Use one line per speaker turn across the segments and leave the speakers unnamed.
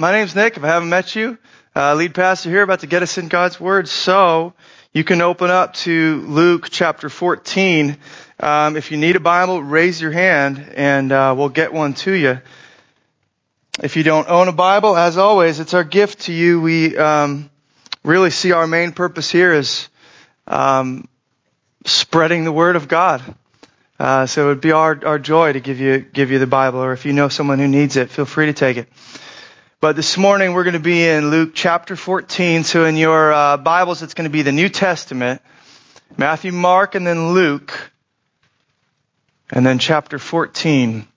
my name's Nick. If I haven't met you, uh, lead pastor here about to get us in God's Word. So you can open up to Luke chapter 14. Um, if you need a Bible, raise your hand and uh, we'll get one to you. If you don't own a Bible, as always, it's our gift to you. We um, really see our main purpose here is um, spreading the Word of God. Uh, so it would be our, our joy to give you give you the Bible, or if you know someone who needs it, feel free to take it. But this morning we're going to be in Luke chapter 14. So in your uh, Bibles, it's going to be the New Testament, Matthew, Mark, and then Luke, and then chapter 14.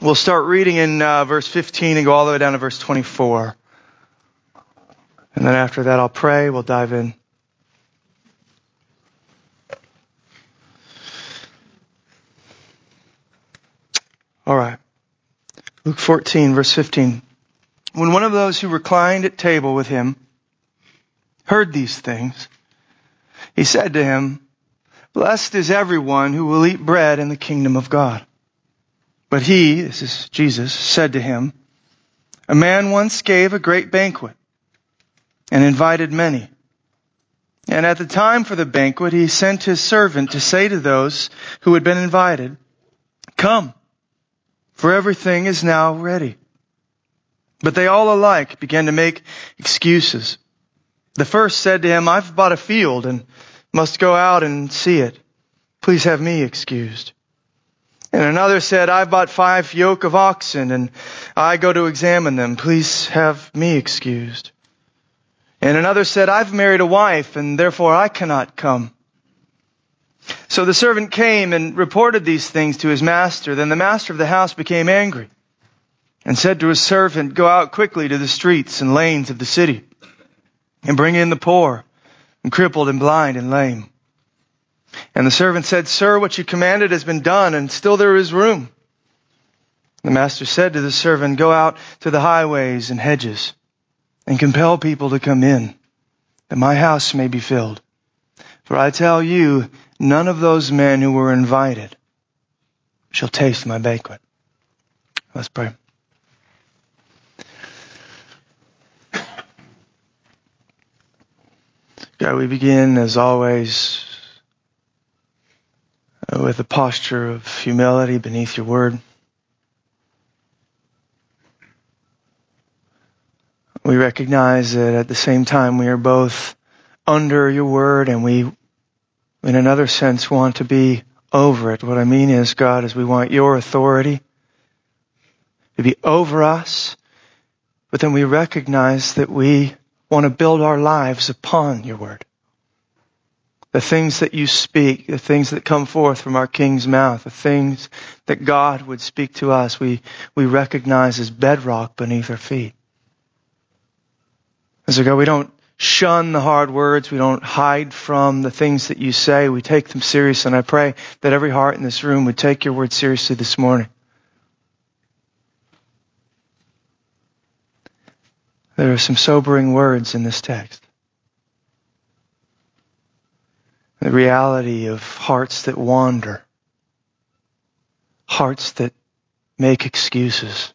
We'll start reading in uh, verse 15 and go all the way down to verse 24. And then after that, I'll pray. We'll dive in. All right. Luke 14, verse 15. When one of those who reclined at table with him heard these things, he said to him, Blessed is everyone who will eat bread in the kingdom of God. But he, this is Jesus, said to him, A man once gave a great banquet and invited many. And at the time for the banquet, he sent his servant to say to those who had been invited, Come for everything is now ready. But they all alike began to make excuses. The first said to him, I've bought a field and must go out and see it. Please have me excused. And another said, I've bought five yoke of oxen and I go to examine them. Please have me excused. And another said, I've married a wife and therefore I cannot come. So the servant came and reported these things to his master. Then the master of the house became angry and said to his servant, Go out quickly to the streets and lanes of the city and bring in the poor and crippled and blind and lame. And the servant said, Sir, what you commanded has been done and still there is room. The master said to the servant, Go out to the highways and hedges and compel people to come in that my house may be filled. For I tell you, none of those men who were invited shall taste my banquet. Let's pray. God, we begin as always with a posture of humility beneath your word. We recognize that at the same time we are both under your word and we in another sense, want to be over it. What I mean is, God, is we want your authority to be over us, but then we recognize that we want to build our lives upon your word. The things that you speak, the things that come forth from our King's mouth, the things that God would speak to us, we, we recognize as bedrock beneath our feet. And so God, we don't shun the hard words. We don't hide from the things that you say. We take them serious. And I pray that every heart in this room would take your word seriously this morning. There are some sobering words in this text. The reality of hearts that wander, hearts that make excuses.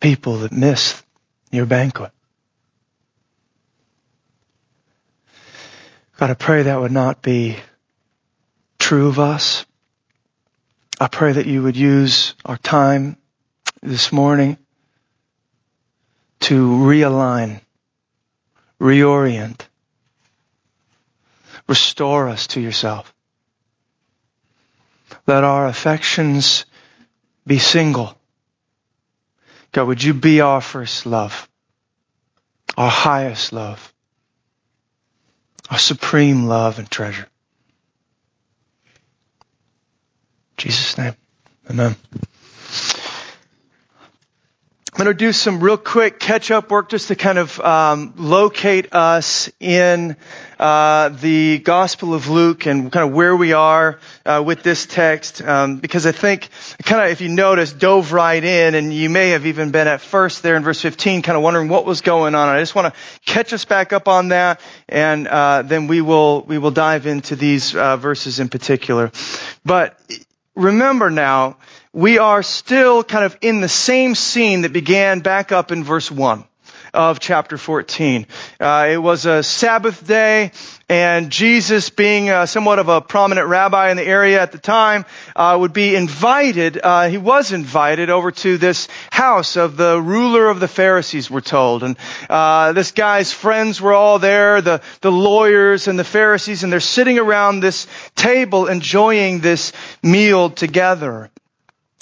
people that miss your banquet. God, I pray that would not be true of us. I pray that you would use our time this morning to realign, reorient, restore us to yourself. Let our affections be single God, would you be our first love, our highest love, our supreme love and treasure. In Jesus' name, amen. I'm going to do some real quick catch up work just to kind of um, locate us in uh, the Gospel of Luke and kind of where we are uh, with this text, um, because I think kind of if you notice dove right in, and you may have even been at first there in verse 15, kind of wondering what was going on. I just want to catch us back up on that, and uh, then we will we will dive into these uh, verses in particular. But remember now we are still kind of in the same scene that began back up in verse 1 of chapter 14. Uh, it was a Sabbath day, and Jesus, being uh, somewhat of a prominent rabbi in the area at the time, uh, would be invited. Uh, he was invited over to this house of the ruler of the Pharisees. We're told, and uh, this guy's friends were all there, the the lawyers and the Pharisees, and they're sitting around this table enjoying this meal together.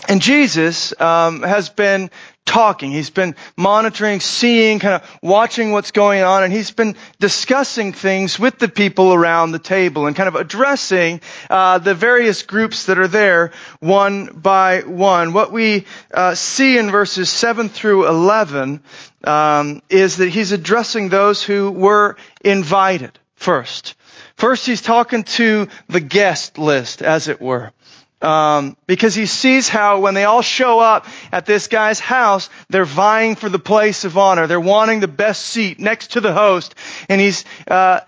And Jesus um, has been talking. He's been monitoring, seeing, kind of watching what's going on, and he's been discussing things with the people around the table and kind of addressing uh, the various groups that are there one by one. What we uh, see in verses seven through eleven um, is that he's addressing those who were invited first. First, he's talking to the guest list, as it were. Um, because he sees how when they all show up at this guy's house, they're vying for the place of honor. They're wanting the best seat next to the host. And he's, uh,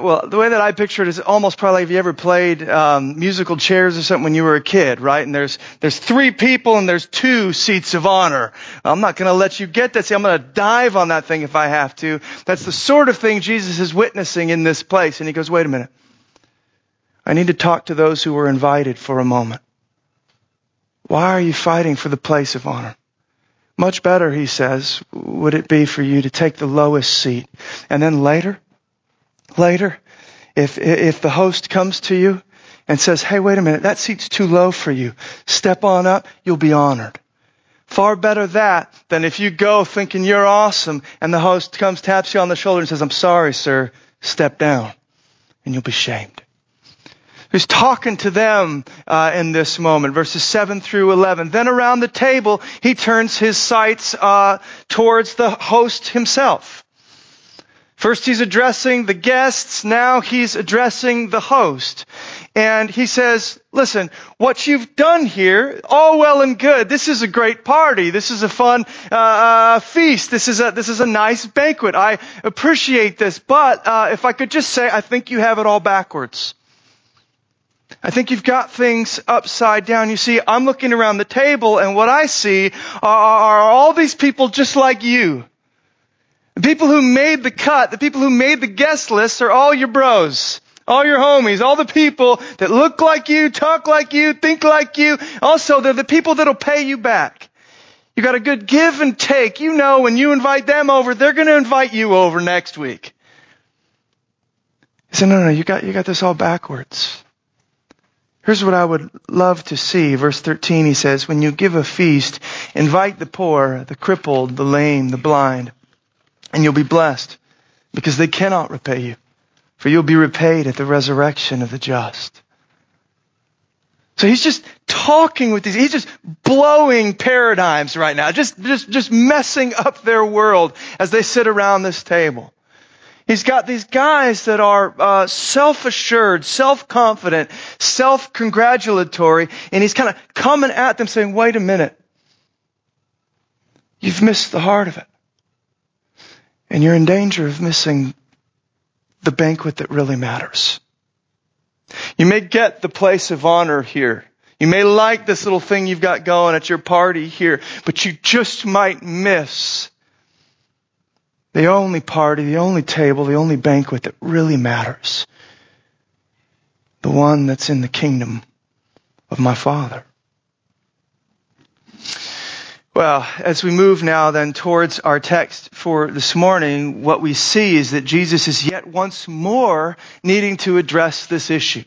well, the way that I picture it is almost probably if you ever played um, musical chairs or something when you were a kid, right? And there's there's three people and there's two seats of honor. I'm not going to let you get that. See, I'm going to dive on that thing if I have to. That's the sort of thing Jesus is witnessing in this place. And he goes, wait a minute. I need to talk to those who were invited for a moment. Why are you fighting for the place of honor? Much better, he says, would it be for you to take the lowest seat. And then later, later, if, if the host comes to you and says, hey, wait a minute, that seat's too low for you. Step on up, you'll be honored. Far better that than if you go thinking you're awesome and the host comes, taps you on the shoulder and says, I'm sorry, sir, step down. And you'll be shamed who's talking to them uh, in this moment, verses 7 through 11. Then around the table, he turns his sights uh, towards the host himself. First he's addressing the guests, now he's addressing the host. And he says, listen, what you've done here, all well and good. This is a great party. This is a fun uh, uh, feast. This is a this is a nice banquet. I appreciate this. But uh, if I could just say, I think you have it all backwards. I think you've got things upside down. You see, I'm looking around the table and what I see are, are all these people just like you. The people who made the cut, the people who made the guest list are all your bros. All your homies, all the people that look like you, talk like you, think like you. Also, they're the people that'll pay you back. You got a good give and take. You know when you invite them over, they're going to invite you over next week. He said, no, no, you got, you got this all backwards. Here's what I would love to see. Verse 13, he says, When you give a feast, invite the poor, the crippled, the lame, the blind, and you'll be blessed because they cannot repay you, for you'll be repaid at the resurrection of the just. So he's just talking with these, he's just blowing paradigms right now, just, just, just messing up their world as they sit around this table. He's got these guys that are uh, self-assured, self-confident, self-congratulatory, and he's kind of coming at them saying, wait a minute. You've missed the heart of it. And you're in danger of missing the banquet that really matters. You may get the place of honor here. You may like this little thing you've got going at your party here, but you just might miss the only party, the only table, the only banquet that really matters. The one that's in the kingdom of my Father. Well, as we move now then towards our text for this morning, what we see is that Jesus is yet once more needing to address this issue.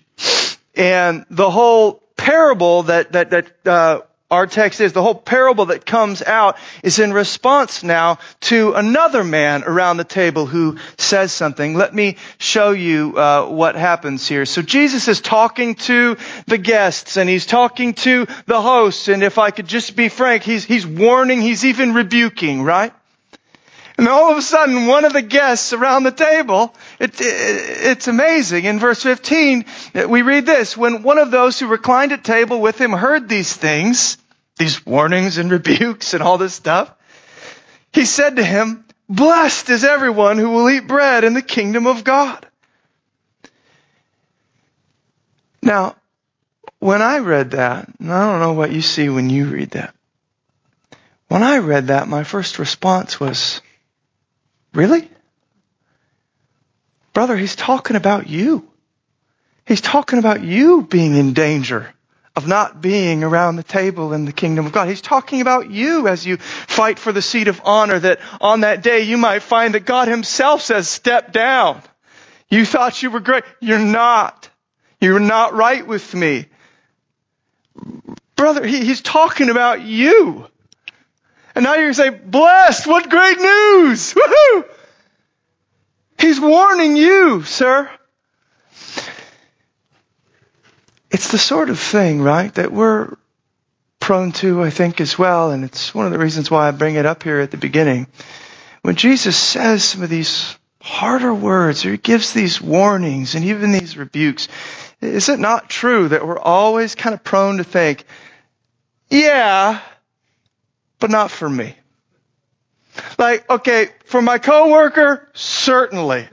And the whole parable that, that, that, uh, our text is, the whole parable that comes out is in response now to another man around the table who says something. Let me show you uh, what happens here. So Jesus is talking to the guests and he's talking to the hosts. And if I could just be frank, he's, he's warning, he's even rebuking, right? And all of a sudden, one of the guests around the table, it, it, it's amazing. In verse 15, we read this. When one of those who reclined at table with him heard these things, these warnings and rebukes and all this stuff. He said to him, blessed is everyone who will eat bread in the kingdom of God. Now, when I read that, and I don't know what you see when you read that. When I read that, my first response was, really? Brother, he's talking about you. He's talking about you being in danger of not being around the table in the kingdom of God. He's talking about you as you fight for the seat of honor that on that day you might find that God himself says, step down. You thought you were great. You're not. You're not right with me. Brother, he, he's talking about you. And now you're say, blessed, what great news! Woohoo! He's warning you, sir. It's the sort of thing, right, that we're prone to, I think, as well, and it's one of the reasons why I bring it up here at the beginning. When Jesus says some of these harder words, or he gives these warnings and even these rebukes, is it not true that we're always kind of prone to think, yeah, but not for me? Like, okay, for my coworker, certainly.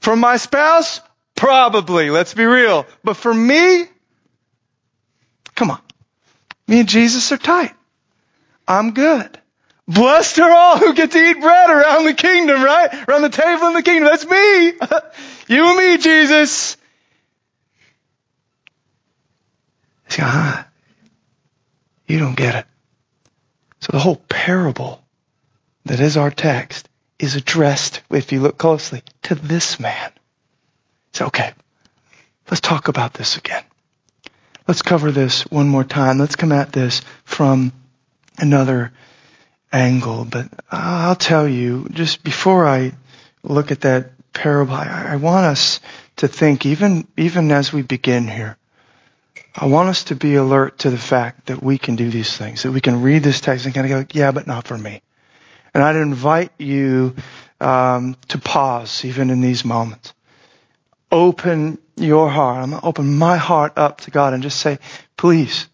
For my spouse, Probably, let's be real. But for me, come on. Me and Jesus are tight. I'm good. Blessed are all who get to eat bread around the kingdom, right? Around the table in the kingdom. That's me. you and me, Jesus. Ah, you don't get it. So the whole parable that is our text is addressed, if you look closely, to this man. So, okay, let's talk about this again. Let's cover this one more time. Let's come at this from another angle. But I'll tell you, just before I look at that parable, I, I want us to think, even, even as we begin here, I want us to be alert to the fact that we can do these things, that we can read this text and kind of go, yeah, but not for me. And I'd invite you um, to pause even in these moments open your heart. I'm going to open my heart up to God and just say, please,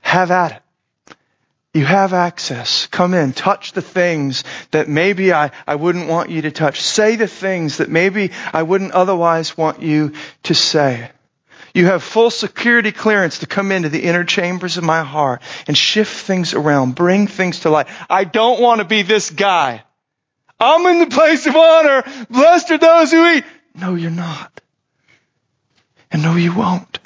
have at it. You have access. Come in. Touch the things that maybe I, I wouldn't want you to touch. Say the things that maybe I wouldn't otherwise want you to say. You have full security clearance to come into the inner chambers of my heart and shift things around, bring things to light. I don't want to be this guy. I'm in the place of honor. Blessed are those who eat. No, you're not. And no, you won't.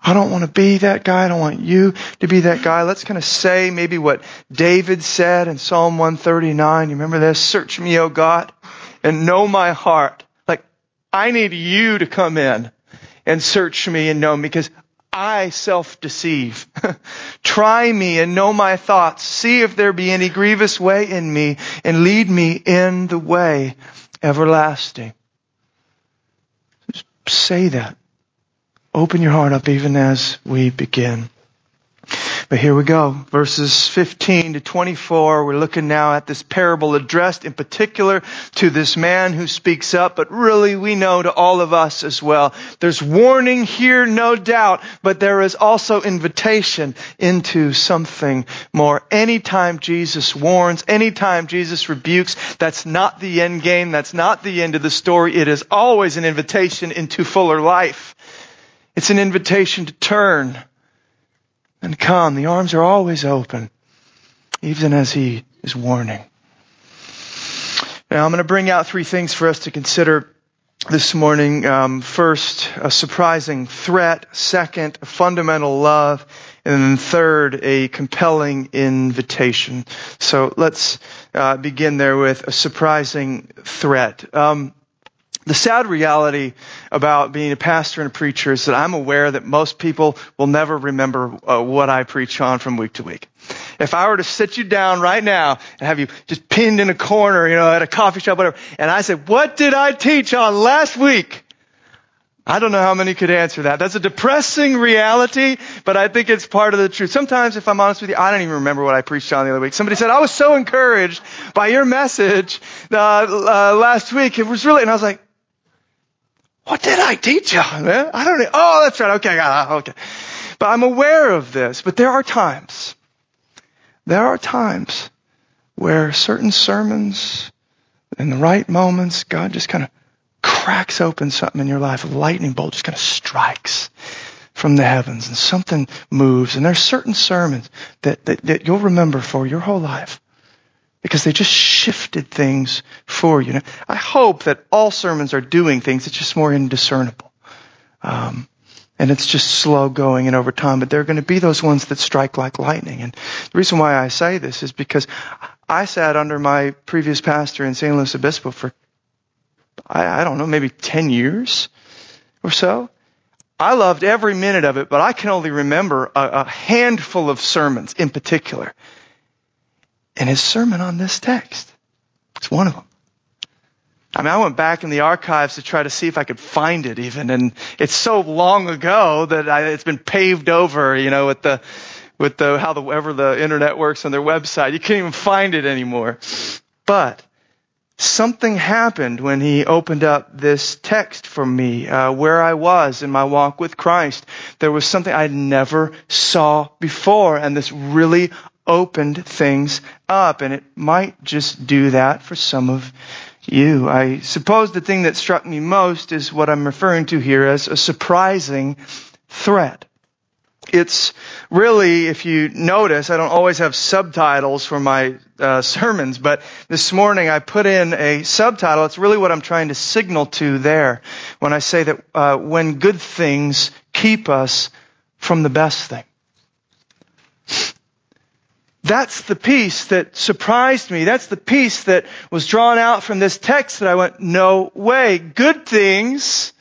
I don't want to be that guy. I don't want you to be that guy. Let's kind of say maybe what David said in Psalm 139. You remember this? Search me, O God, and know my heart. Like, I need you to come in and search me and know me because I self-deceive. Try me and know my thoughts. See if there be any grievous way in me and lead me in the way everlasting. Just say that. Open your heart up even as we begin. But here we go. Verses 15 to 24. We're looking now at this parable addressed in particular to this man who speaks up, but really we know to all of us as well. There's warning here, no doubt, but there is also invitation into something more. Anytime Jesus warns, anytime Jesus rebukes, that's not the end game. That's not the end of the story. It is always an invitation into fuller life. It's an invitation to turn and come. The arms are always open, even as he is warning. Now I'm going to bring out three things for us to consider this morning. Um, first, a surprising threat. Second, fundamental love. And then third, a compelling invitation. So let's uh, begin there with a surprising threat. Um, the sad reality about being a pastor and a preacher is that I'm aware that most people will never remember uh, what I preach on from week to week. If I were to sit you down right now and have you just pinned in a corner, you know, at a coffee shop, whatever, and I said, what did I teach on last week? I don't know how many could answer that. That's a depressing reality, but I think it's part of the truth. Sometimes, if I'm honest with you, I don't even remember what I preached on the other week. Somebody said, I was so encouraged by your message uh, uh, last week. It was really, and I was like, what did I teach you? Man? I don't know. Oh, that's right. Okay. I got it. Okay. But I'm aware of this. But there are times, there are times where certain sermons, in the right moments, God just kind of cracks open something in your life. A lightning bolt just kind of strikes. from the heavens and something moves. And there's certain sermons that, that, that you'll remember for your whole life because they just shifted things for you. Now, I hope that all sermons are doing things. It's just more indiscernible. Um, and it's just slow going and over time, but there are going to be those ones that strike like lightning. And the reason why I say this is because I sat under my previous pastor in San Luis Obispo for, I, I don't know, maybe 10 years or so. I loved every minute of it, but I can only remember a, a handful of sermons in particular. And his sermon on this text, it's one of them. I mean, I went back in the archives to try to see if I could find it even, and it's so long ago that I, it's been paved over, you know, with the, with the, how the, ever the internet works on their website. You can't even find it anymore. But, something happened when he opened up this text for me, uh, where I was in my walk with Christ. There was something I never saw before, and this really opened things up, and it might just do that for some of you. I suppose the thing that struck me most is what I'm referring to here as a surprising threat. It's really, if you notice, I don't always have subtitles for my uh, sermons, but this morning I put in a subtitle. It's really what I'm trying to signal to there when I say that uh, when good things keep us from the best thing. That's the piece that surprised me. That's the piece that was drawn out from this text that I went, no way. Good things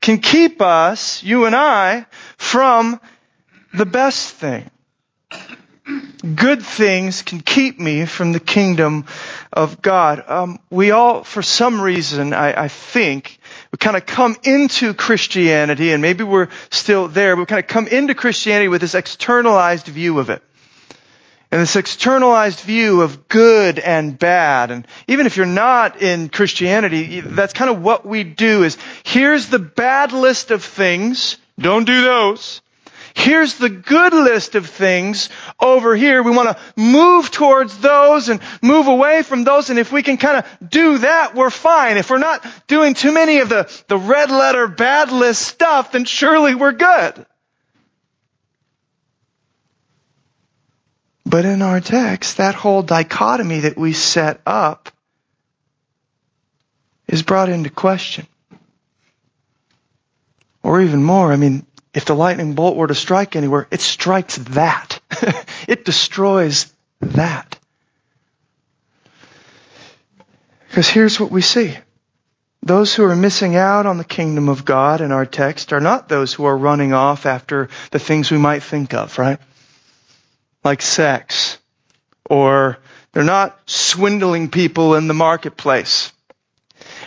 can keep us, you and I, from the best thing. Good things can keep me from the kingdom of God. Um, we all, for some reason, I, I think, we kind of come into Christianity, and maybe we're still there, but we kind of come into Christianity with this externalized view of it. And this externalized view of good and bad. And even if you're not in Christianity, that's kind of what we do is here's the bad list of things. Don't do those. Here's the good list of things over here. We want to move towards those and move away from those. And if we can kind of do that, we're fine. If we're not doing too many of the, the red letter bad list stuff, then surely we're good. But in our text, that whole dichotomy that we set up is brought into question. Or even more, I mean, if the lightning bolt were to strike anywhere, it strikes that. it destroys that. Because here's what we see. Those who are missing out on the kingdom of God in our text are not those who are running off after the things we might think of, right? Like sex. Or they're not swindling people in the marketplace.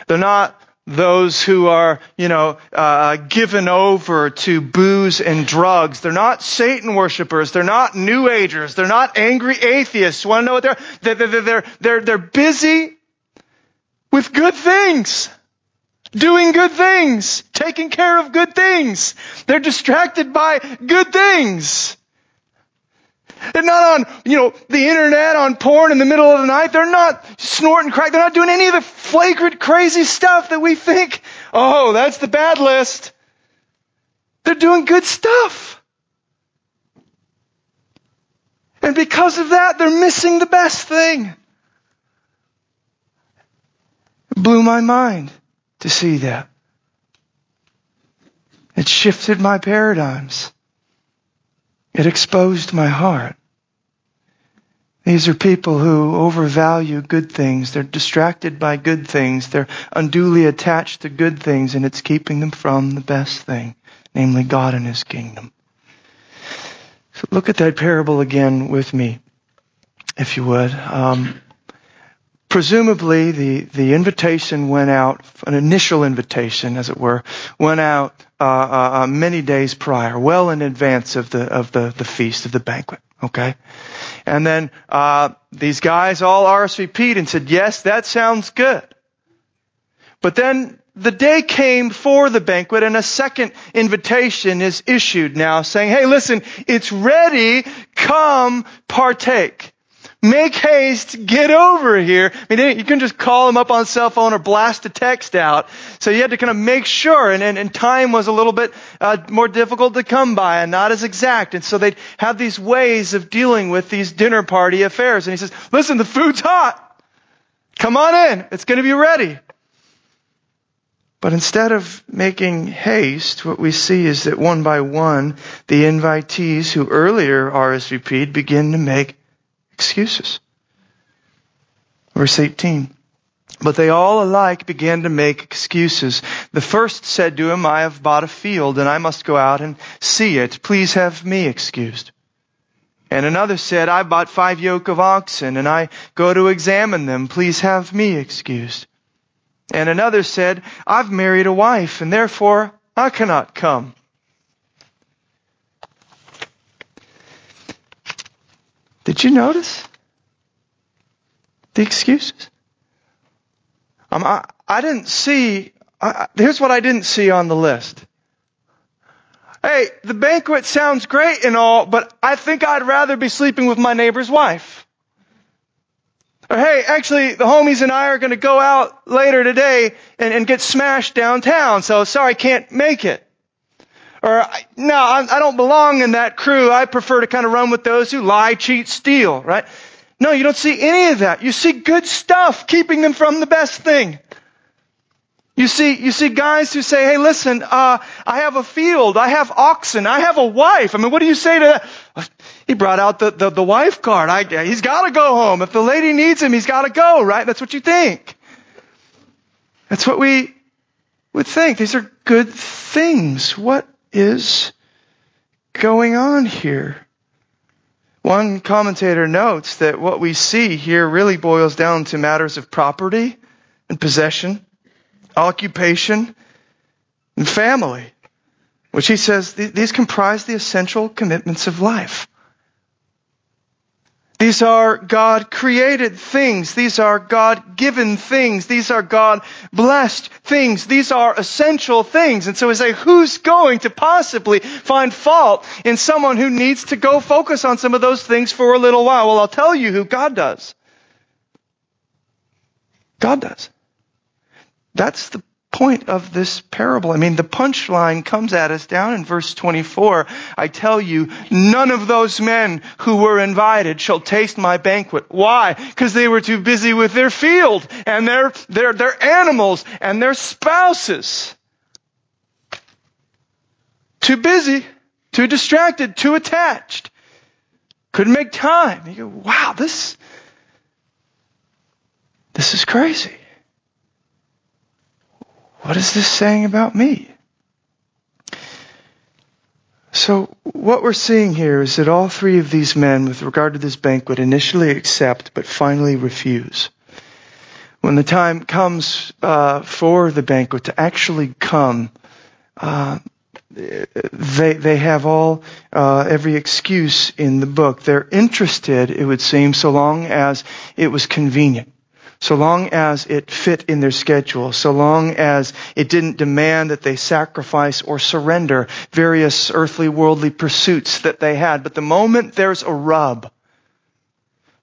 They're not those who are, you know, uh, given over to booze and drugs. They're not Satan worshippers. They're not New Agers. They're not angry atheists. Want to know what they're? They're, they're, they're, they're, they're busy with good things. Doing good things. Taking care of good things. They're distracted by good things. They're not on, you know, the internet, on porn in the middle of the night. They're not snorting crack. They're not doing any of the flagrant crazy stuff that we think, oh, that's the bad list. They're doing good stuff. And because of that, they're missing the best thing. It blew my mind to see that. It shifted my paradigms. It exposed my heart. These are people who overvalue good things. They're distracted by good things. They're unduly attached to good things, and it's keeping them from the best thing, namely God and His kingdom. So look at that parable again with me, if you would. Um, presumably, the, the invitation went out, an initial invitation, as it were, went out uh, uh, uh, many days prior, well in advance of the of the, the feast of the banquet. Okay, and then uh, these guys all RSVP'd and said, "Yes, that sounds good." But then the day came for the banquet, and a second invitation is issued now, saying, "Hey, listen, it's ready. Come partake." Make haste, get over here. I mean, you can just call him up on cell phone or blast a text out. So you had to kind of make sure, and, and, and time was a little bit uh, more difficult to come by and not as exact. And so they'd have these ways of dealing with these dinner party affairs. And he says, listen, the food's hot. Come on in. It's going to be ready. But instead of making haste, what we see is that one by one, the invitees who earlier RSVP'd begin to make excuses. Verse 18. But they all alike began to make excuses. The first said to him, I have bought a field and I must go out and see it. Please have me excused. And another said, I bought five yoke of oxen and I go to examine them. Please have me excused. And another said, I've married a wife and therefore I cannot come. Did you notice the excuses? Um, I, I didn't see, I, here's what I didn't see on the list. Hey, the banquet sounds great and all, but I think I'd rather be sleeping with my neighbor's wife. Or hey, actually, the homies and I are going to go out later today and, and get smashed downtown, so sorry, I can't make it. Or, no, I don't belong in that crew. I prefer to kind of run with those who lie, cheat, steal, right? No, you don't see any of that. You see good stuff keeping them from the best thing. You see, you see guys who say, hey, listen, uh, I have a field, I have oxen, I have a wife. I mean, what do you say to that? He brought out the, the, the wife card. I, he's got to go home. If the lady needs him, he's got to go, right? That's what you think. That's what we would think. These are good things. What is going on here? One commentator notes that what we see here really boils down to matters of property and possession, occupation, and family, which he says these comprise the essential commitments of life. These are God created things. These are God given things. These are God blessed things. These are essential things. And so we say, who's going to possibly find fault in someone who needs to go focus on some of those things for a little while? Well, I'll tell you who God does. God does. That's the point of this parable. I mean, the punchline comes at us down in verse 24. I tell you, none of those men who were invited shall taste my banquet. Why? Because they were too busy with their field and their, their, their animals and their spouses. Too busy, too distracted, too attached. Couldn't make time. You go, wow, this, this is crazy. What is this saying about me? So, what we're seeing here is that all three of these men, with regard to this banquet, initially accept but finally refuse. When the time comes uh, for the banquet to actually come, uh, they they have all uh, every excuse in the book. They're interested, it would seem, so long as it was convenient so long as it fit in their schedule, so long as it didn't demand that they sacrifice or surrender various earthly worldly pursuits that they had. But the moment there's a rub,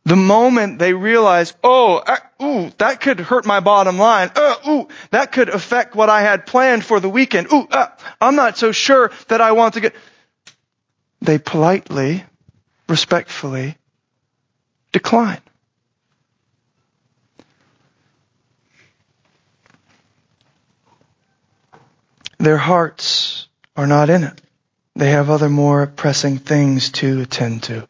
the moment they realize, oh, uh, ooh, that could hurt my bottom line. Uh, ooh, that could affect what I had planned for the weekend. Ooh, uh, I'm not so sure that I want to get. They politely, respectfully decline. Their hearts are not in it. They have other more pressing things to attend to.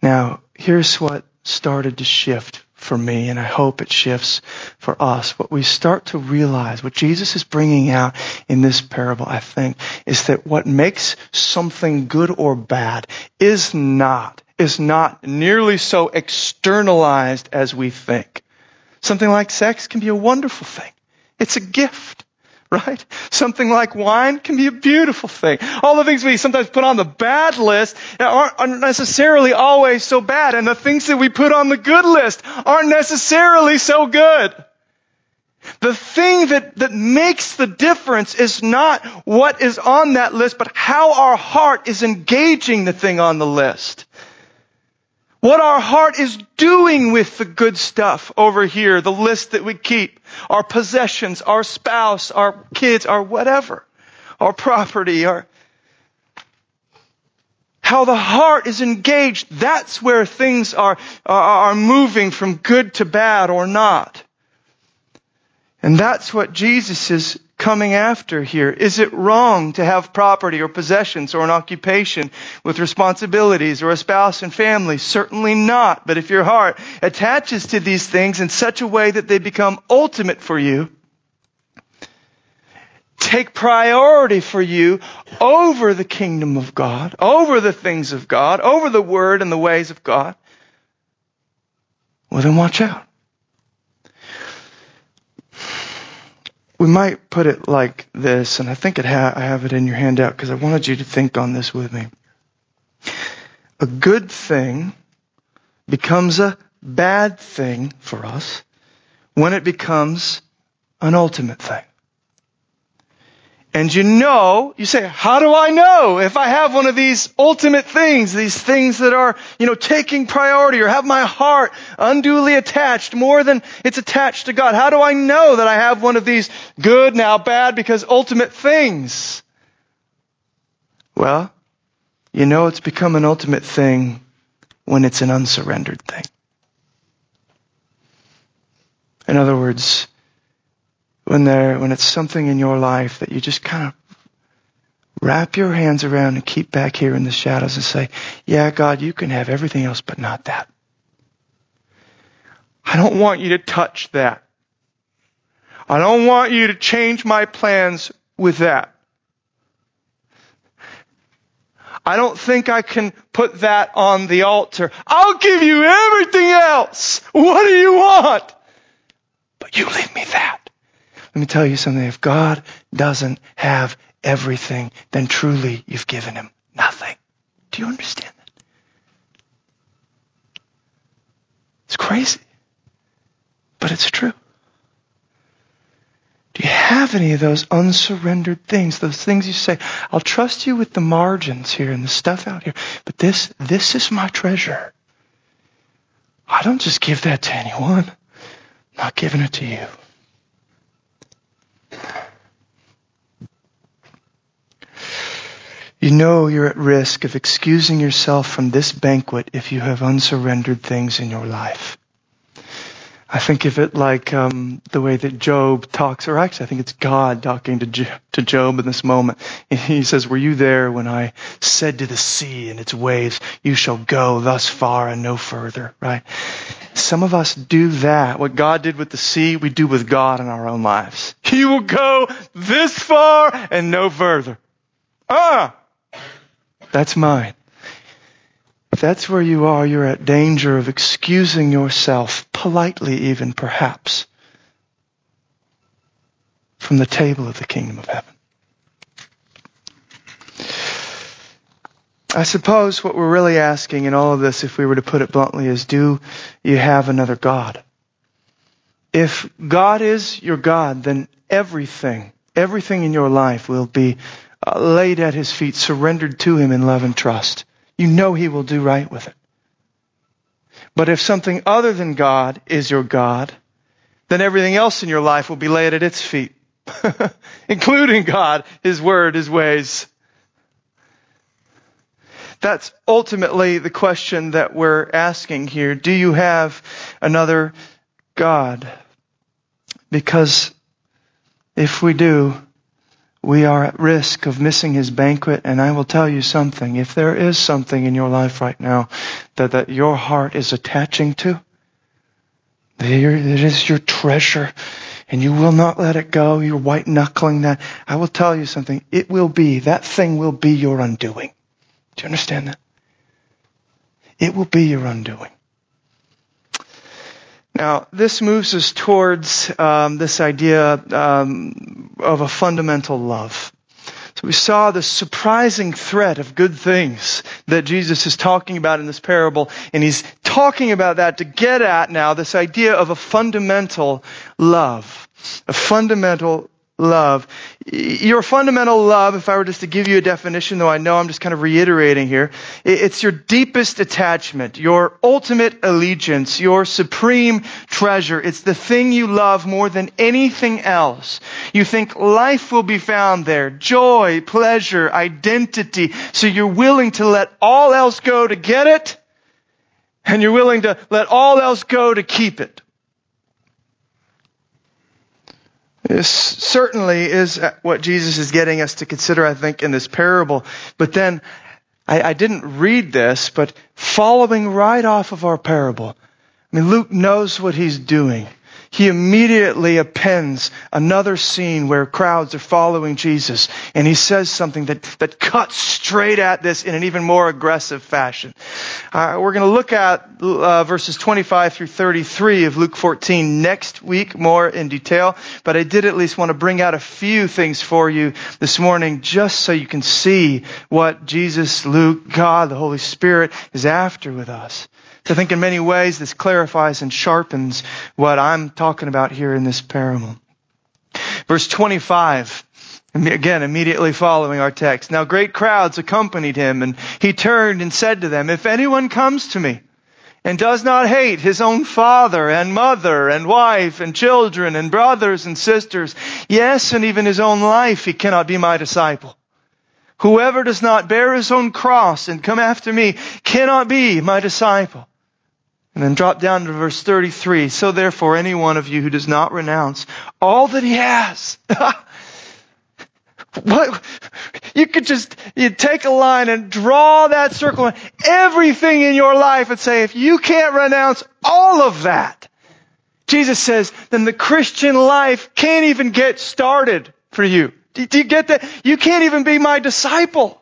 Now, here's what started to shift for me, and I hope it shifts for us. What we start to realize, what Jesus is bringing out in this parable, I think, is that what makes something good or bad is not, is not nearly so externalized as we think. Something like sex can be a wonderful thing. It's a gift right? Something like wine can be a beautiful thing. All the things we sometimes put on the bad list aren't necessarily always so bad, and the things that we put on the good list aren't necessarily so good. The thing that, that makes the difference is not what is on that list, but how our heart is engaging the thing on the list. What our heart is doing with the good stuff over here, the list that we keep, our possessions, our spouse, our kids, our whatever, our property, our, how the heart is engaged, that's where things are, are, are moving from good to bad or not. And that's what Jesus is coming after here? Is it wrong to have property or possessions or an occupation with responsibilities or a spouse and family? Certainly not. But if your heart attaches to these things in such a way that they become ultimate for you, take priority for you over the kingdom of God, over the things of God, over the word and the ways of God, well then watch out. We might put it like this, and I think it ha- I have it in your handout because I wanted you to think on this with me. A good thing becomes a bad thing for us when it becomes an ultimate thing. And you know, you say, how do I know if I have one of these ultimate things, these things that are, you know, taking priority or have my heart unduly attached more than it's attached to God? How do I know that I have one of these good, now bad, because ultimate things? Well, you know it's become an ultimate thing when it's an unsurrendered thing. In other words, when there, when it's something in your life that you just kind of wrap your hands around and keep back here in the shadows and say, yeah, God, you can have everything else, but not that. I don't want you to touch that. I don't want you to change my plans with that. I don't think I can put that on the altar. I'll give you everything else. What do you want? But you leave me that. Let me tell you something. If God doesn't have everything, then truly you've given him nothing. Do you understand that? It's crazy. But it's true. Do you have any of those unsurrendered things? Those things you say, I'll trust you with the margins here and the stuff out here, but this, this is my treasure. I don't just give that to anyone. I'm not giving it to you. Know you're at risk of excusing yourself from this banquet if you have unsurrendered things in your life. I think of it like um, the way that Job talks, or actually, I think it's God talking to, jo- to Job in this moment. He says, "Were you there when I said to the sea and its waves, you shall go thus far and no further?" Right? Some of us do that. What God did with the sea, we do with God in our own lives. He will go this far and no further. Ah, that's mine. If that's where you are, you're at danger of excusing yourself, politely even perhaps, from the table of the kingdom of heaven. I suppose what we're really asking in all of this, if we were to put it bluntly, is do you have another God? If God is your God, then everything, everything in your life will be Uh, laid at his feet, surrendered to him in love and trust. You know he will do right with it. But if something other than God is your God, then everything else in your life will be laid at its feet, including God, his word, his ways. That's ultimately the question that we're asking here. Do you have another God? Because if we do, we are at risk of missing his banquet. And I will tell you something. If there is something in your life right now that, that your heart is attaching to, it is your treasure, and you will not let it go, you're white knuckling that, I will tell you something. It will be, that thing will be your undoing. Do you understand that? It will be your undoing. Now, this moves us towards um, this idea um, of a fundamental love. So we saw the surprising threat of good things that Jesus is talking about in this parable, and he's talking about that to get at now this idea of a fundamental love, a fundamental love. Your fundamental love, if I were just to give you a definition, though I know I'm just kind of reiterating here, it's your deepest attachment, your ultimate allegiance, your supreme treasure. It's the thing you love more than anything else. You think life will be found there, joy, pleasure, identity, so you're willing to let all else go to get it, and you're willing to let all else go to keep it. This certainly is what Jesus is getting us to consider, I think, in this parable. But then, I, I, didn't read this, but following right off of our parable, I mean, Luke knows what he's doing he immediately appends another scene where crowds are following Jesus, and he says something that, that cuts straight at this in an even more aggressive fashion. Uh, we're going to look at uh, verses 25 through 33 of Luke 14 next week, more in detail, but I did at least want to bring out a few things for you this morning just so you can see what Jesus, Luke, God, the Holy Spirit is after with us. I think in many ways this clarifies and sharpens what I'm talking about here in this parable. Verse 25. Again, immediately following our text. Now great crowds accompanied him and he turned and said to them, if anyone comes to me and does not hate his own father and mother and wife and children and brothers and sisters, yes, and even his own life, he cannot be my disciple. Whoever does not bear his own cross and come after me cannot be my disciple. And then drop down to verse 33. So therefore, any one of you who does not renounce all that he has, what, you could just, you take a line and draw that circle, everything in your life and say, if you can't renounce all of that, Jesus says, then the Christian life can't even get started for you. Do you get that? You can't even be my disciple.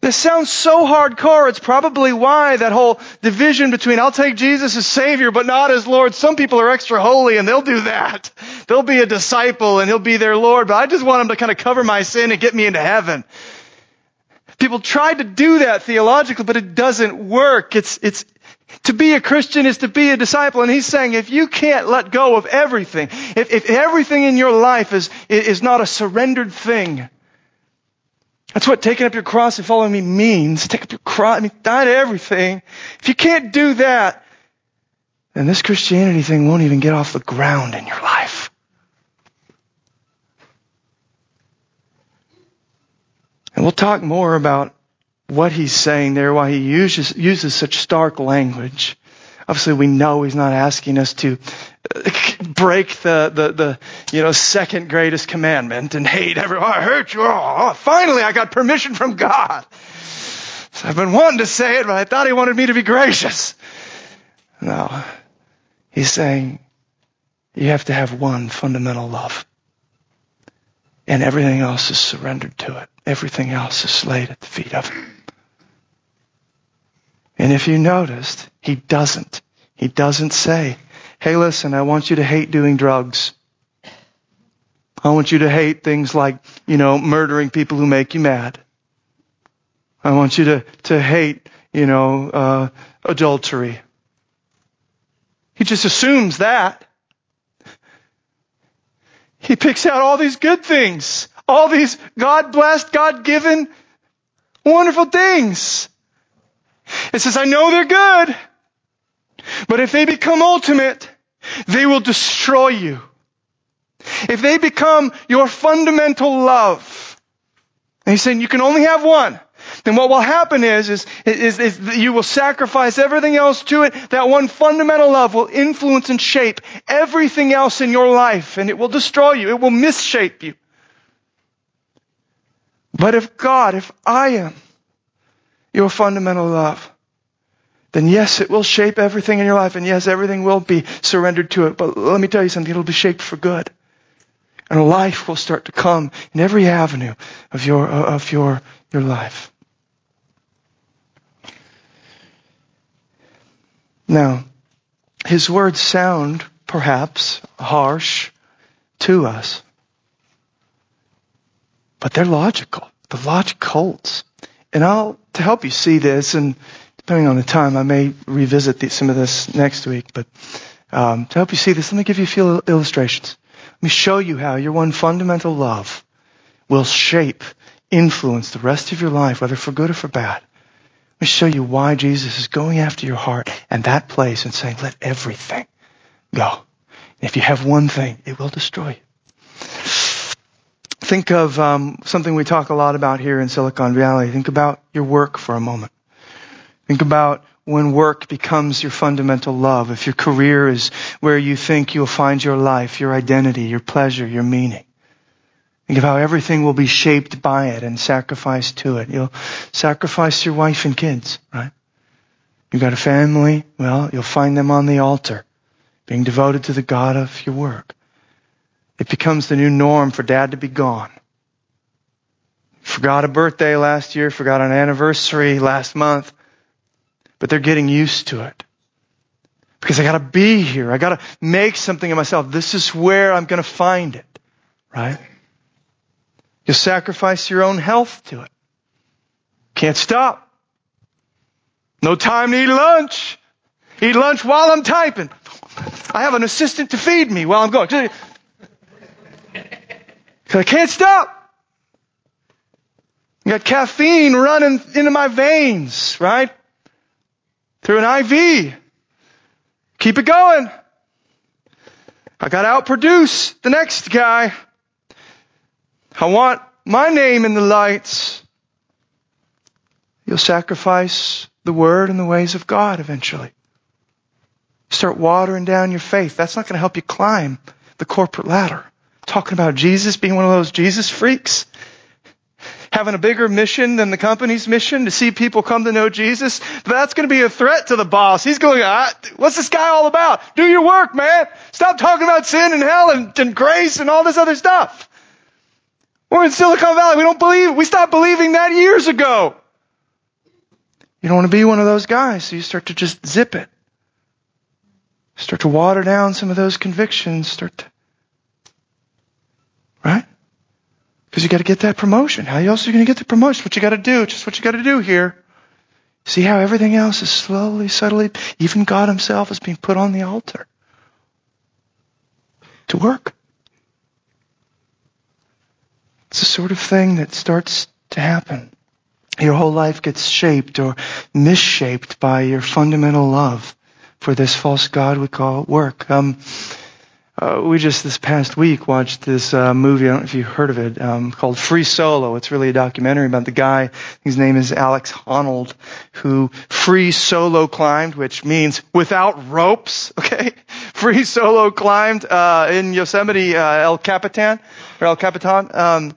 This sounds so hardcore. It's probably why that whole division between I'll take Jesus as Savior but not as Lord. Some people are extra holy and they'll do that. They'll be a disciple and He'll be their Lord, but I just want Him to kind of cover my sin and get me into heaven. People try to do that theologically, but it doesn't work. It's, it's, to be a Christian is to be a disciple. And he's saying if you can't let go of everything, if, if everything in your life is, is not a surrendered thing, that's what taking up your cross and following me means. Take up your cross. I mean, die to everything. If you can't do that, then this Christianity thing won't even get off the ground in your life. And we'll talk more about what he's saying there, why he uses, uses such stark language. Obviously, we know he's not asking us to uh, break the, the, the, you know, second greatest commandment and hate everyone. I hurt you. Oh, finally, I got permission from God. So I've been wanting to say it, but I thought he wanted me to be gracious. No. He's saying you have to have one fundamental love. And everything else is surrendered to it. Everything else is laid at the feet of him. And if you noticed, he doesn't. He doesn't say, hey, listen, I want you to hate doing drugs. I want you to hate things like, you know, murdering people who make you mad. I want you to, to hate, you know, uh, adultery. He just assumes that. He picks out all these good things, all these God blessed, God given, wonderful things. It says, I know they're good. But if they become ultimate, they will destroy you. If they become your fundamental love, and he's saying you can only have one, then what will happen is, is, is, is you will sacrifice everything else to it. That one fundamental love will influence and shape everything else in your life, and it will destroy you. It will misshape you. But if God, if I am your fundamental love, then yes, it will shape everything in your life, and yes, everything will be surrendered to it. But let me tell you something, it'll be shaped for good. And life will start to come in every avenue of your, uh, of your, your life. Now, his words sound perhaps harsh to us, but they're logical. The logic holds. And I'll, to help you see this, and depending on the time, I may revisit the, some of this next week. But um, to help you see this, let me give you a few illustrations. Let me show you how your one fundamental love will shape, influence the rest of your life, whether for good or for bad. Let me show you why Jesus is going after your heart and that place and saying, let everything go. And if you have one thing, it will destroy you. Think of um, something we talk a lot about here in Silicon Valley. Think about your work for a moment. Think about when work becomes your fundamental love, if your career is where you think you'll find your life, your identity, your pleasure, your meaning. Think of how everything will be shaped by it and sacrificed to it. You'll sacrifice your wife and kids, right? You've got a family, well, you'll find them on the altar, being devoted to the God of your work. It becomes the new norm for dad to be gone. Forgot a birthday last year, forgot an anniversary last month but they're getting used to it. Because I gotta be here. I gotta make something of myself. This is where I'm gonna find it. Right? You'll sacrifice your own health to it. Can't stop. No time to eat lunch. Eat lunch while I'm typing. I have an assistant to feed me while I'm going. Because I can't stop. I got caffeine running into my veins, right? through an IV. Keep it going. I got to outproduce the next guy. I want my name in the lights. You'll sacrifice the word and the ways of God eventually. Start watering down your faith. That's not going to help you climb the corporate ladder. Talking about Jesus being one of those Jesus freaks having a bigger mission than the company's mission to see people come to know Jesus, that's going to be a threat to the boss. He's going, what's this guy all about? Do your work, man. Stop talking about sin and hell and, and grace and all this other stuff. We're in Silicon Valley. We don't believe, we stopped believing that years ago. You don't want to be one of those guys, so you start to just zip it. Start to water down some of those convictions, start to, right? Because you got to get that promotion. How else are you going to get the promotion? What you got to do? Just what you got to do here. See how everything else is slowly, subtly, even God Himself is being put on the altar to work. It's the sort of thing that starts to happen. Your whole life gets shaped or misshaped by your fundamental love for this false God we call work. Um, uh, we just this past week watched this uh, movie. I don't know if you've heard of it, um, called Free Solo. It's really a documentary about the guy. His name is Alex Honnold, who free solo climbed, which means without ropes. Okay, free solo climbed uh, in Yosemite uh, El Capitan or El Capitan. Um,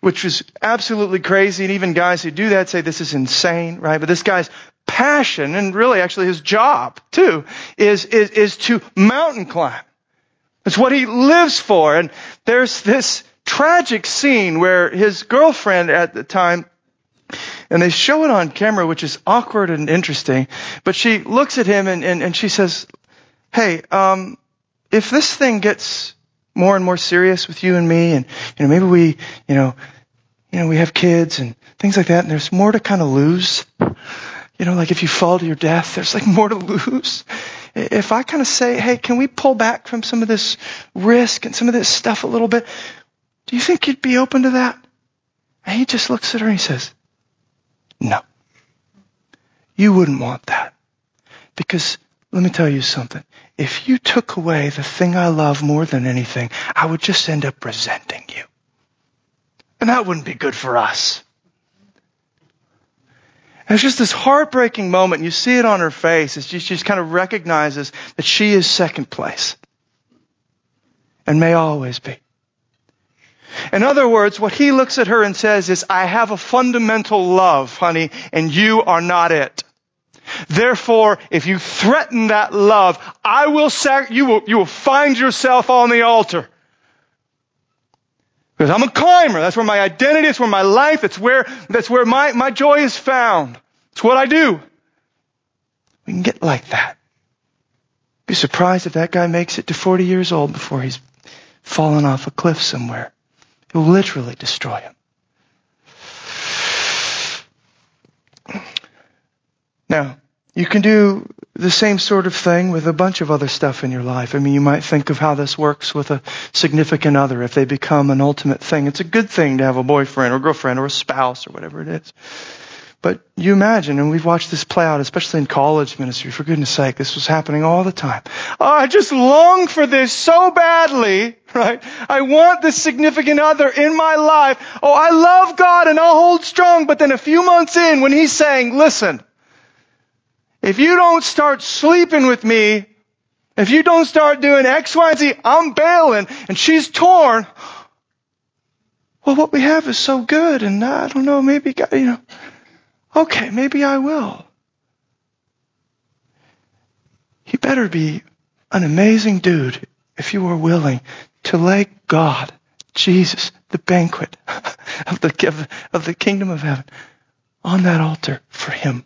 which was absolutely crazy, and even guys who do that say this is insane, right? But this guy's passion, and really actually his job too, is is, is to mountain climb. It's what he lives for. And there's this tragic scene where his girlfriend at the time, and they show it on camera, which is awkward and interesting, but she looks at him and, and, and she says, Hey, um, if this thing gets more and more serious with you and me, and, you know, maybe we, you know, you know, we have kids and things like that, and there's more to kind of lose. You know, like if you fall to your death, there's like more to lose if I kind of say, hey, can we pull back from some of this risk and some of this stuff a little bit? Do you think you'd be open to that? And he just looks at her and he says, no. You wouldn't want that. Because let me tell you something. If you took away the thing I love more than anything, I would just end up resenting you. And that wouldn't be good for us. It's just this heartbreaking moment. You see it on her face. It's she just kind of recognizes that she is second place. And may always be. In other words, what he looks at her and says is, I have a fundamental love, honey, and you are not it. Therefore, if you threaten that love, I will sac- you will, you will find yourself on the altar. Because I'm a climber. That's where my identity, that's where my life, that's where, that's where my, my joy is found. It's what I do. We can get like that. Be surprised if that guy makes it to 40 years old before he's fallen off a cliff somewhere. It will literally destroy him. Now, you can do the same sort of thing with a bunch of other stuff in your life. I mean, you might think of how this works with a significant other if they become an ultimate thing. It's a good thing to have a boyfriend or girlfriend or a spouse or whatever it is. But you imagine, and we've watched this play out, especially in college ministry, for goodness sake, this was happening all the time. Oh, I just long for this so badly, right? I want this significant other in my life. Oh, I love God and I'll hold strong, but then a few months in when he's saying, listen, if you don't start sleeping with me, if you don't start doing X, Y, and Z, I'm bailing, and she's torn. Well, what we have is so good, and I don't know, maybe, God, you know, okay, maybe I will. You better be an amazing dude if you are willing to lay God, Jesus, the banquet of the, of the kingdom of heaven on that altar for Him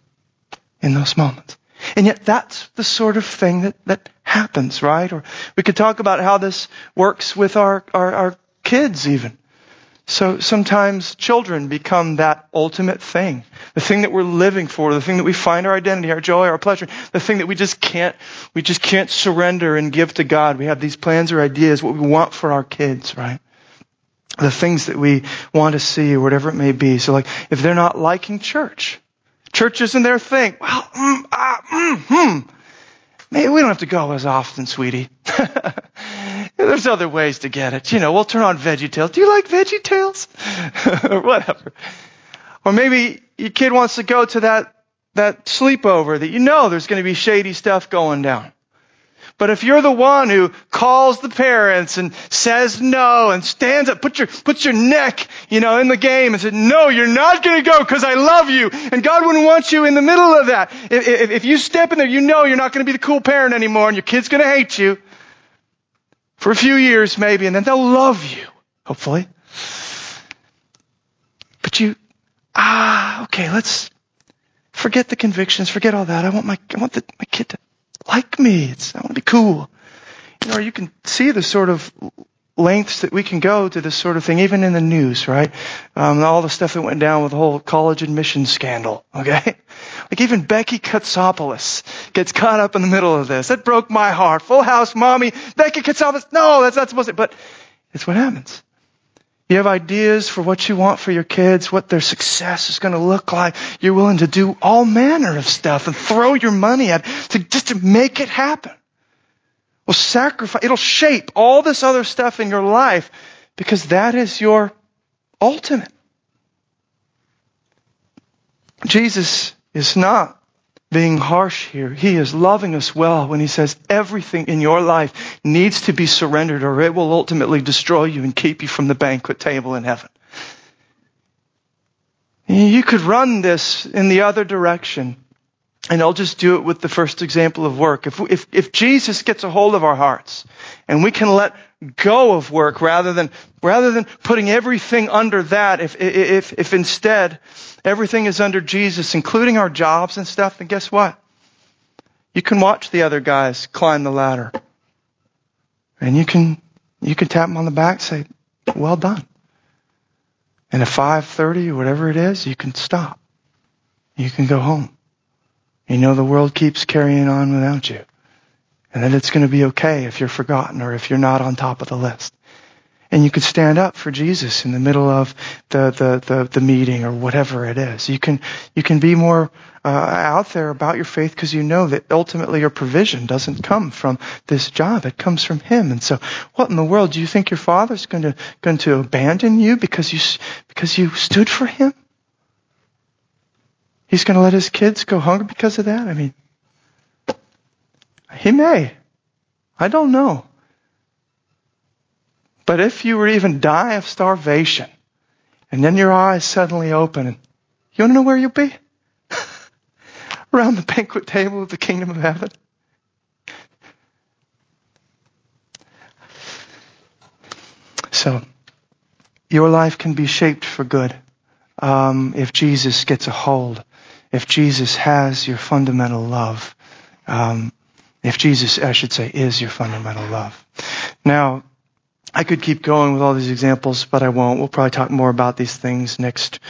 in those moments. And yet that's the sort of thing that, that happens, right? Or we could talk about how this works with our, our, our kids even. So sometimes children become that ultimate thing. The thing that we're living for, the thing that we find our identity, our joy, our pleasure, the thing that we just can't, we just can't surrender and give to God. We have these plans or ideas, what we want for our kids, right? The things that we want to see or whatever it may be. So like, if they're not liking church, Church isn't their thing. Well, mm, uh, mm, hmm. Maybe we don't have to go as often, sweetie. There's other ways to get it. You know, we'll turn on Veggie Tales. Do you like Veggie Tales? or whatever. Or maybe your kid wants to go to that, that sleepover that you know there's going to be shady stuff going down. But if you're the one who calls the parents and says no and stands up, put your, puts your neck, you know, in the game and said, no, you're not going to go because I love you. And God wouldn't want you in the middle of that. If, if, if you step in there, you know you're not going to be the cool parent anymore and your kid's going to hate you for a few years maybe and then they'll love you, hopefully. But you, ah, okay, let's forget the convictions, forget all that. I want my, I want the, my kid to like me. It's, I want to be cool. You know, you can see the sort of lengths that we can go to this sort of thing, even in the news, right? Um, all the stuff that went down with the whole college admission scandal, okay? Like even Becky Katsopolis gets caught up in the middle of this. That broke my heart. Full house mommy, Becky Katsopolis. No, that's not supposed to, but it's what happens. You have ideas for what you want for your kids, what their success is going to look like. You're willing to do all manner of stuff and throw your money at it to, just to make it happen. Well, sacrifice, it'll shape all this other stuff in your life because that is your ultimate. Jesus is not being harsh here. He is loving us well when he says everything in your life needs to be surrendered or it will ultimately destroy you and keep you from the banquet table in heaven. You could run this in the other direction. And I'll just do it with the first example of work. If, if, if Jesus gets a hold of our hearts and we can let go of work rather than, rather than putting everything under that, if, if, if instead everything is under Jesus, including our jobs and stuff, then guess what? You can watch the other guys climb the ladder. And you can, you can tap them on the back say, well done. And at 5.30 or whatever it is, you can stop. You can go home. You know the world keeps carrying on without you. And that it's going to be okay if you're forgotten or if you're not on top of the list. And you can stand up for Jesus in the middle of the, the, the, the meeting or whatever it is. You can, you can be more uh, out there about your faith because you know that ultimately your provision doesn't come from this job. It comes from Him. And so what in the world? Do you think your Father's going to, going to abandon you because you, because you stood for Him? He's going to let his kids go hungry because of that? I mean, he may. I don't know. But if you were even die of starvation, and then your eyes suddenly open, you want to know where you'll be? Around the banquet table of the kingdom of heaven. So, your life can be shaped for good um, if Jesus gets a hold if Jesus has your fundamental love, um, if Jesus, I should say, is your fundamental love. Now, I could keep going with all these examples, but I won't. We'll probably talk more about these things next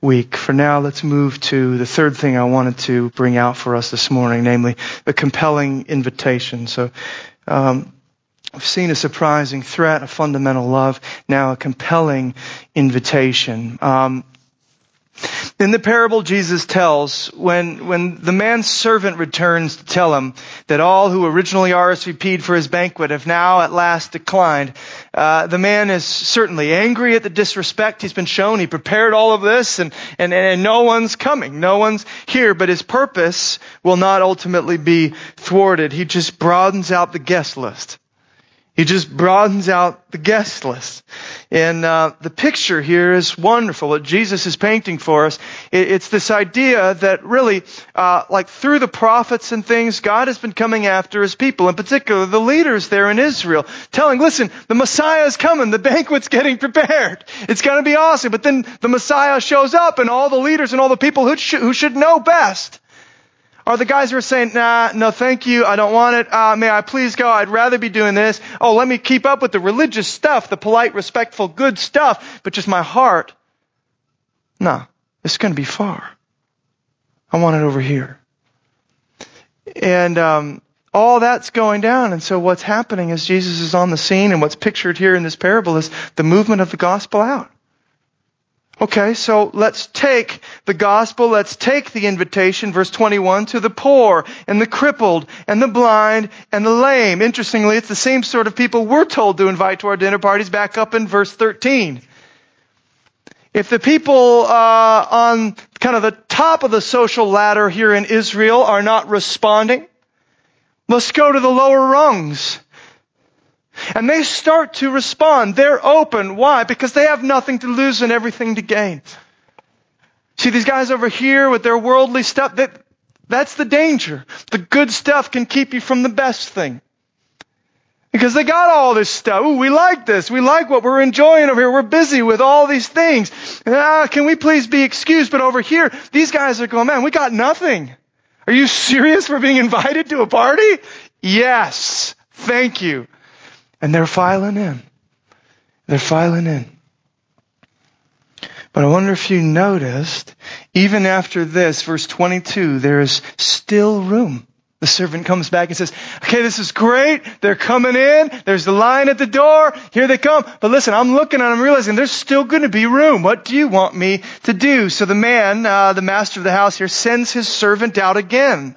week. For now, let's move to the third thing I wanted to bring out for us this morning, namely the compelling invitation. So, um, I've seen a surprising threat, a fundamental love, now a compelling invitation. Um, in the parable Jesus tells, when, when the man's servant returns to tell him that all who originally RSVP'd for his banquet have now at last declined, uh, the man is certainly angry at the disrespect he's been shown. He prepared all of this and, and, and no one's coming. No one's here, but his purpose will not ultimately be thwarted. He just broadens out the guest list. He just broadens out the guest list. And uh, the picture here is wonderful. What Jesus is painting for us, it, it's this idea that really, uh, like through the prophets and things, God has been coming after His people, in particular the leaders there in Israel, telling, "Listen, the Messiah is coming. The banquet's getting prepared. It's going to be awesome." But then the Messiah shows up, and all the leaders and all the people who, sh- who should know best are the guys who are saying, nah, no thank you, I don't want it, uh, may I please go, I'd rather be doing this. Oh, let me keep up with the religious stuff, the polite, respectful, good stuff, but just my heart. No, it's going to be far. I want it over here. And um, all that's going down. And so what's happening is Jesus is on the scene, and what's pictured here in this parable is the movement of the gospel out. Okay, so let's take the gospel, let's take the invitation, verse 21, to the poor and the crippled and the blind and the lame. Interestingly, it's the same sort of people we're told to invite to our dinner parties back up in verse 13. If the people uh, on kind of the top of the social ladder here in Israel are not responding, let's go to the lower rungs. And they start to respond. They're open. Why? Because they have nothing to lose and everything to gain. See these guys over here with their worldly stuff, that, that's the danger. The good stuff can keep you from the best thing. Because they got all this stuff. Ooh, we like this. We like what we're enjoying over here. We're busy with all these things. Ah, can we please be excused? But over here, these guys are going, man, we got nothing. Are you serious for being invited to a party? Yes. Thank you. And they're filing in. They're filing in. But I wonder if you noticed, even after this, verse 22, there is still room. The servant comes back and says, okay, this is great. They're coming in. There's the line at the door. Here they come. But listen, I'm looking and I'm realizing there's still going to be room. What do you want me to do? So the man, uh, the master of the house here, sends his servant out again.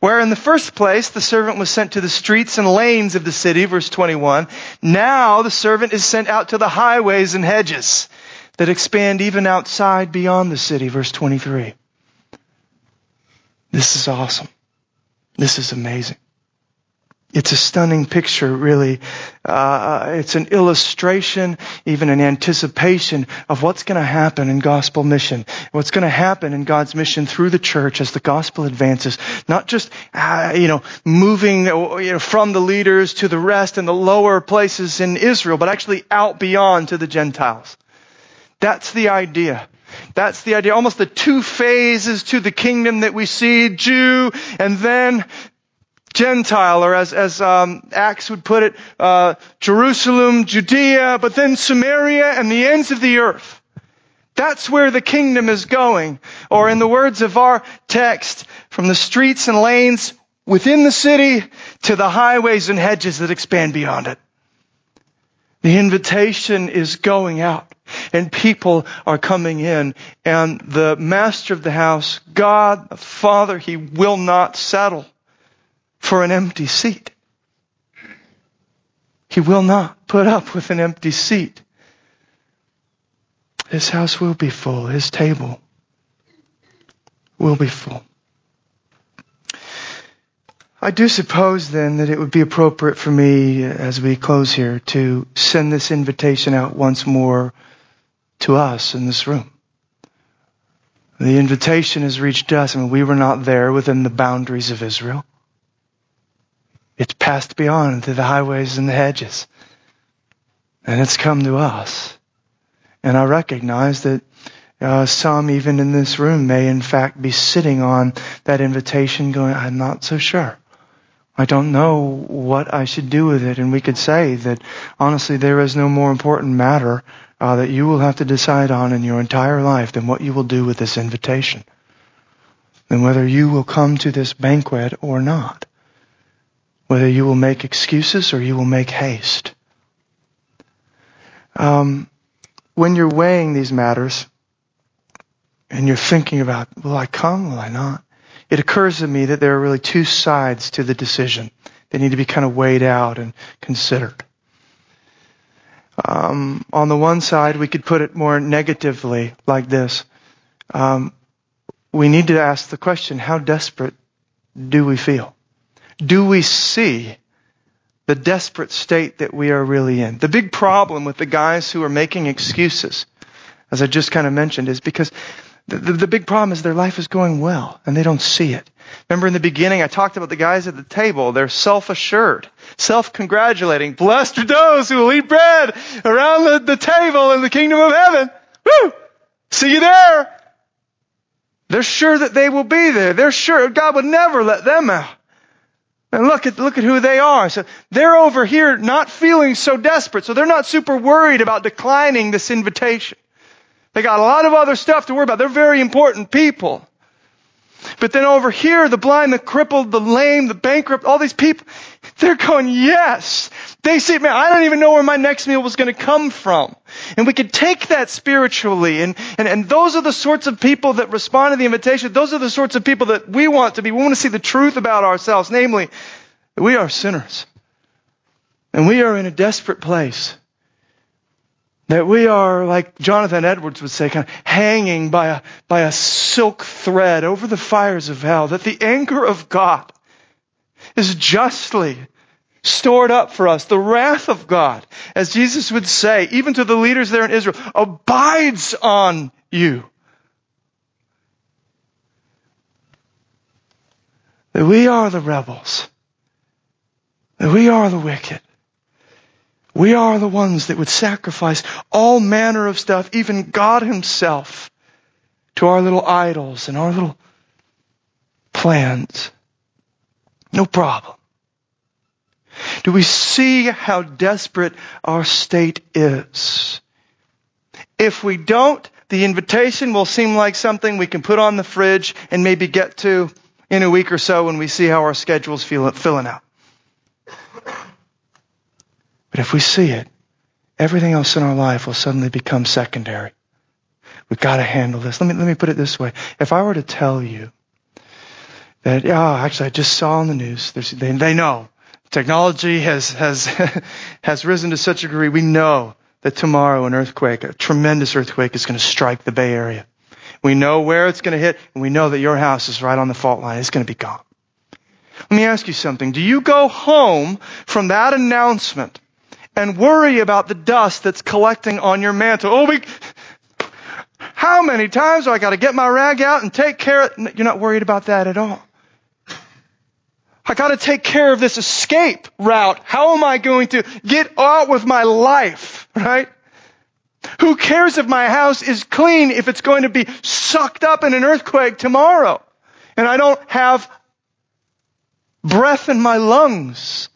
Where in the first place the servant was sent to the streets and lanes of the city, verse 21, now the servant is sent out to the highways and hedges that expand even outside beyond the city, verse 23. This is awesome. This is amazing. It's a stunning picture, really. Uh, it's an illustration, even an anticipation of what's going to happen in gospel mission. What's going to happen in God's mission through the church as the gospel advances. Not just, uh, you know, moving you know, from the leaders to the rest and the lower places in Israel, but actually out beyond to the Gentiles. That's the idea. That's the idea. Almost the two phases to the kingdom that we see, Jew and then Gentile, or as, as um, Acts would put it, uh, Jerusalem, Judea, but then Samaria and the ends of the earth. That's where the kingdom is going. Or in the words of our text, from the streets and lanes within the city to the highways and hedges that expand beyond it. The invitation is going out and people are coming in and the master of the house, God, the Father, He will not settle for an empty seat. He will not put up with an empty seat. His house will be full. His table will be full. I do suppose then that it would be appropriate for me as we close here to send this invitation out once more to us in this room. The invitation has reached us. I mean, we were not there within the boundaries of Israel. It's passed beyond to the highways and the hedges. And it's come to us. And I recognize that uh, some, even in this room, may in fact be sitting on that invitation going, I'm not so sure I don't know what I should do with it. And we could say that honestly, there is no more important matter uh, that you will have to decide on in your entire life than what you will do with this invitation. Than whether you will come to this banquet or not. Whether you will make excuses or you will make haste. Um, when you're weighing these matters and you're thinking about, will I come? Will I not? it occurs to me that there are really two sides to the decision. They need to be kind of weighed out and considered. Um, on the one side, we could put it more negatively like this. Um, we need to ask the question, how desperate do we feel? Do we see the desperate state that we are really in? The big problem with the guys who are making excuses, as I just kind of mentioned, is because the, the, the, big problem is their life is going well and they don't see it. Remember in the beginning, I talked about the guys at the table. They're self-assured, self-congratulating. Blessed are those who will eat bread around the, the table in the kingdom of heaven. Woo! See you there. They're sure that they will be there. They're sure God would never let them out. And look at, look at who they are. So they're over here not feeling so desperate. So they're not super worried about declining this invitation. They got a lot of other stuff to worry about. They're very important people. But then over here, the blind, the crippled, the lame, the bankrupt, all these people, they're going, yes. They say, man, I don't even know where my next meal was going to come from. And we could take that spiritually. And, and, and those are the sorts of people that respond to the invitation. Those are the sorts of people that we want to be. We want to see the truth about ourselves, namely, that we are sinners. And we are in a desperate place. That we are, like Jonathan Edwards would say, kind of hanging by a, by a silk thread over the fires of hell. That the anger of God is justly stored up for us. The wrath of God, as Jesus would say, even to the leaders there in Israel, abides on you. That we are the rebels. That we are the wicked. We are the ones that would sacrifice all manner of stuff, even God Himself, to our little idols and our little plans. No problem. Do we see how desperate our state is? If we don't, the invitation will seem like something we can put on the fridge and maybe get to in a week or so when we see how our schedule's filling out. But if we see it, everything else in our life will suddenly become secondary. We've got to handle this. Let me, let me put it this way. If I were to tell you that, oh, actually I just saw on the news, they, they know technology has, has, has risen to such a degree, we know that tomorrow an earthquake, a tremendous earthquake is going to strike the Bay Area. We know where it's going to hit, and we know that your house is right on the fault line. It's going to be gone. Let me ask you something. Do you go home from that announcement and worry about the dust that's collecting on your mantle. Oh, we, how many times do I got to get my rag out and take care of it? You're not worried about that at all. I got to take care of this escape route. How am I going to get out with my life, right? Who cares if my house is clean if it's going to be sucked up in an earthquake tomorrow and I don't have breath in my lungs?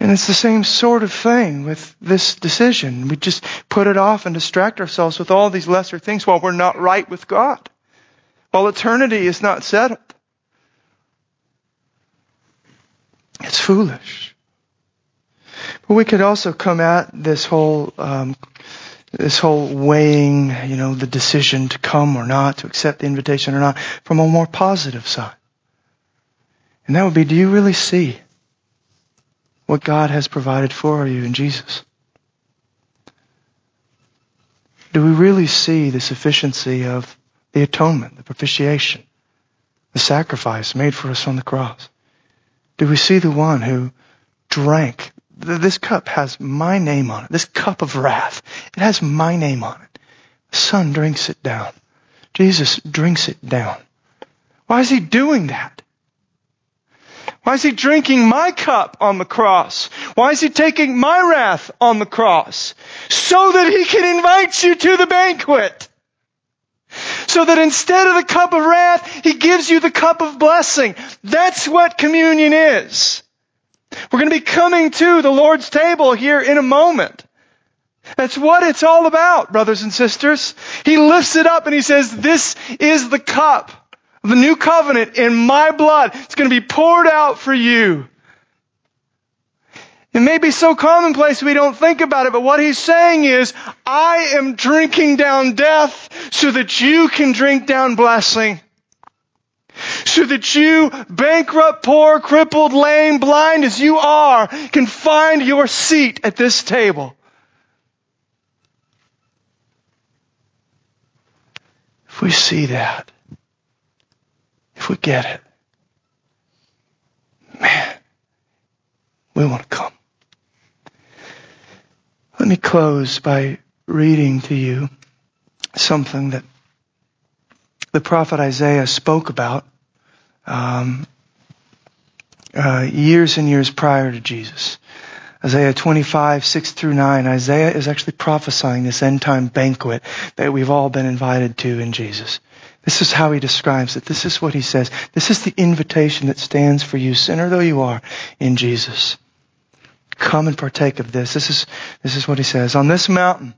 And it's the same sort of thing with this decision. We just put it off and distract ourselves with all these lesser things while we're not right with God. While eternity is not settled. It's foolish. But we could also come at this whole, um, this whole weighing, you know, the decision to come or not, to accept the invitation or not, from a more positive side. And that would be, do you really see what God has provided for you in Jesus? Do we really see the sufficiency of the atonement, the propitiation, the sacrifice made for us on the cross? Do we see the one who drank? This cup has my name on it. This cup of wrath. It has my name on it. The Son drinks it down. Jesus drinks it down. Why is he doing that? Why is he drinking my cup on the cross? Why is he taking my wrath on the cross? So that he can invite you to the banquet. So that instead of the cup of wrath, He gives you the cup of blessing. That's what communion is. We're going to be coming to the Lord's table here in a moment. That's what it's all about, brothers and sisters. He lifts it up and he says, this is the cup of the new covenant in my blood. It's going to be poured out for you. It may be so commonplace we don't think about it, but what he's saying is, I am drinking down death so that you can drink down blessing. So that you, bankrupt, poor, crippled, lame, blind as you are, can find your seat at this table. If we see that, if we get it, man, we want to come. Let me close by reading to you something that the prophet Isaiah spoke about um, uh, years and years prior to Jesus. Isaiah 25, 6 through 9, Isaiah is actually prophesying this end time banquet that we've all been invited to in Jesus. This is how he describes it. This is what he says. This is the invitation that stands for you, sinner though you are, in Jesus. Come and partake of this. This is, this is what he says. On this mountain,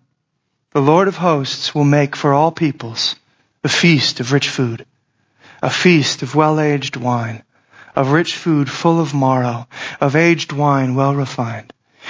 the Lord of hosts will make for all peoples a feast of rich food, a feast of well-aged wine, of rich food full of marrow, of aged wine well refined.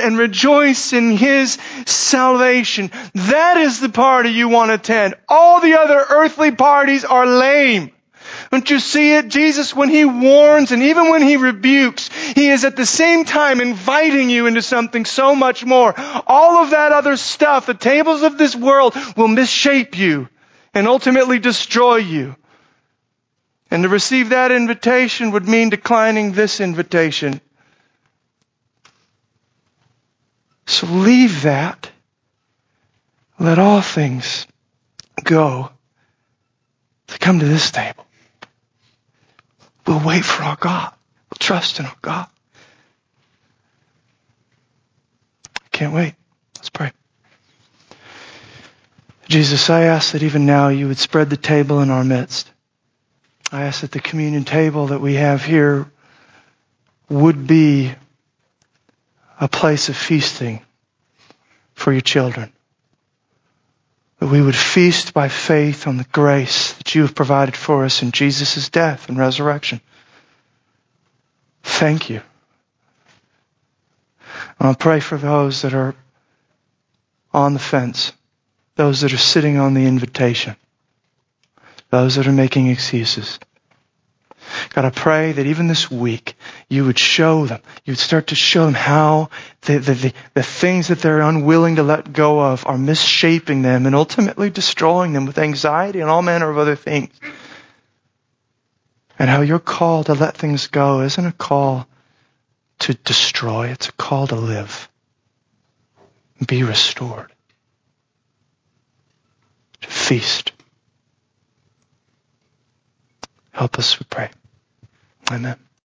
and rejoice in his salvation. That is the party you want to attend. All the other earthly parties are lame. Don't you see it? Jesus, when he warns and even when he rebukes, he is at the same time inviting you into something so much more. All of that other stuff, the tables of this world will misshape you and ultimately destroy you. And to receive that invitation would mean declining this invitation. So leave that. Let all things go to come to this table. We'll wait for our God. We'll trust in our God. Can't wait. Let's pray. Jesus, I ask that even now you would spread the table in our midst. I ask that the communion table that we have here would be a place of feasting for your children. That we would feast by faith on the grace that you have provided for us in Jesus' death and resurrection. Thank you. And I'll pray for those that are on the fence, those that are sitting on the invitation, those that are making excuses. God, I pray that even this week you would show them, you would start to show them how the, the, the, the, things that they're unwilling to let go of are misshaping them and ultimately destroying them with anxiety and all manner of other things. And how your call to let things go isn't a call to destroy, it's a call to live, be restored, to feast. Help us, we pray. Amen.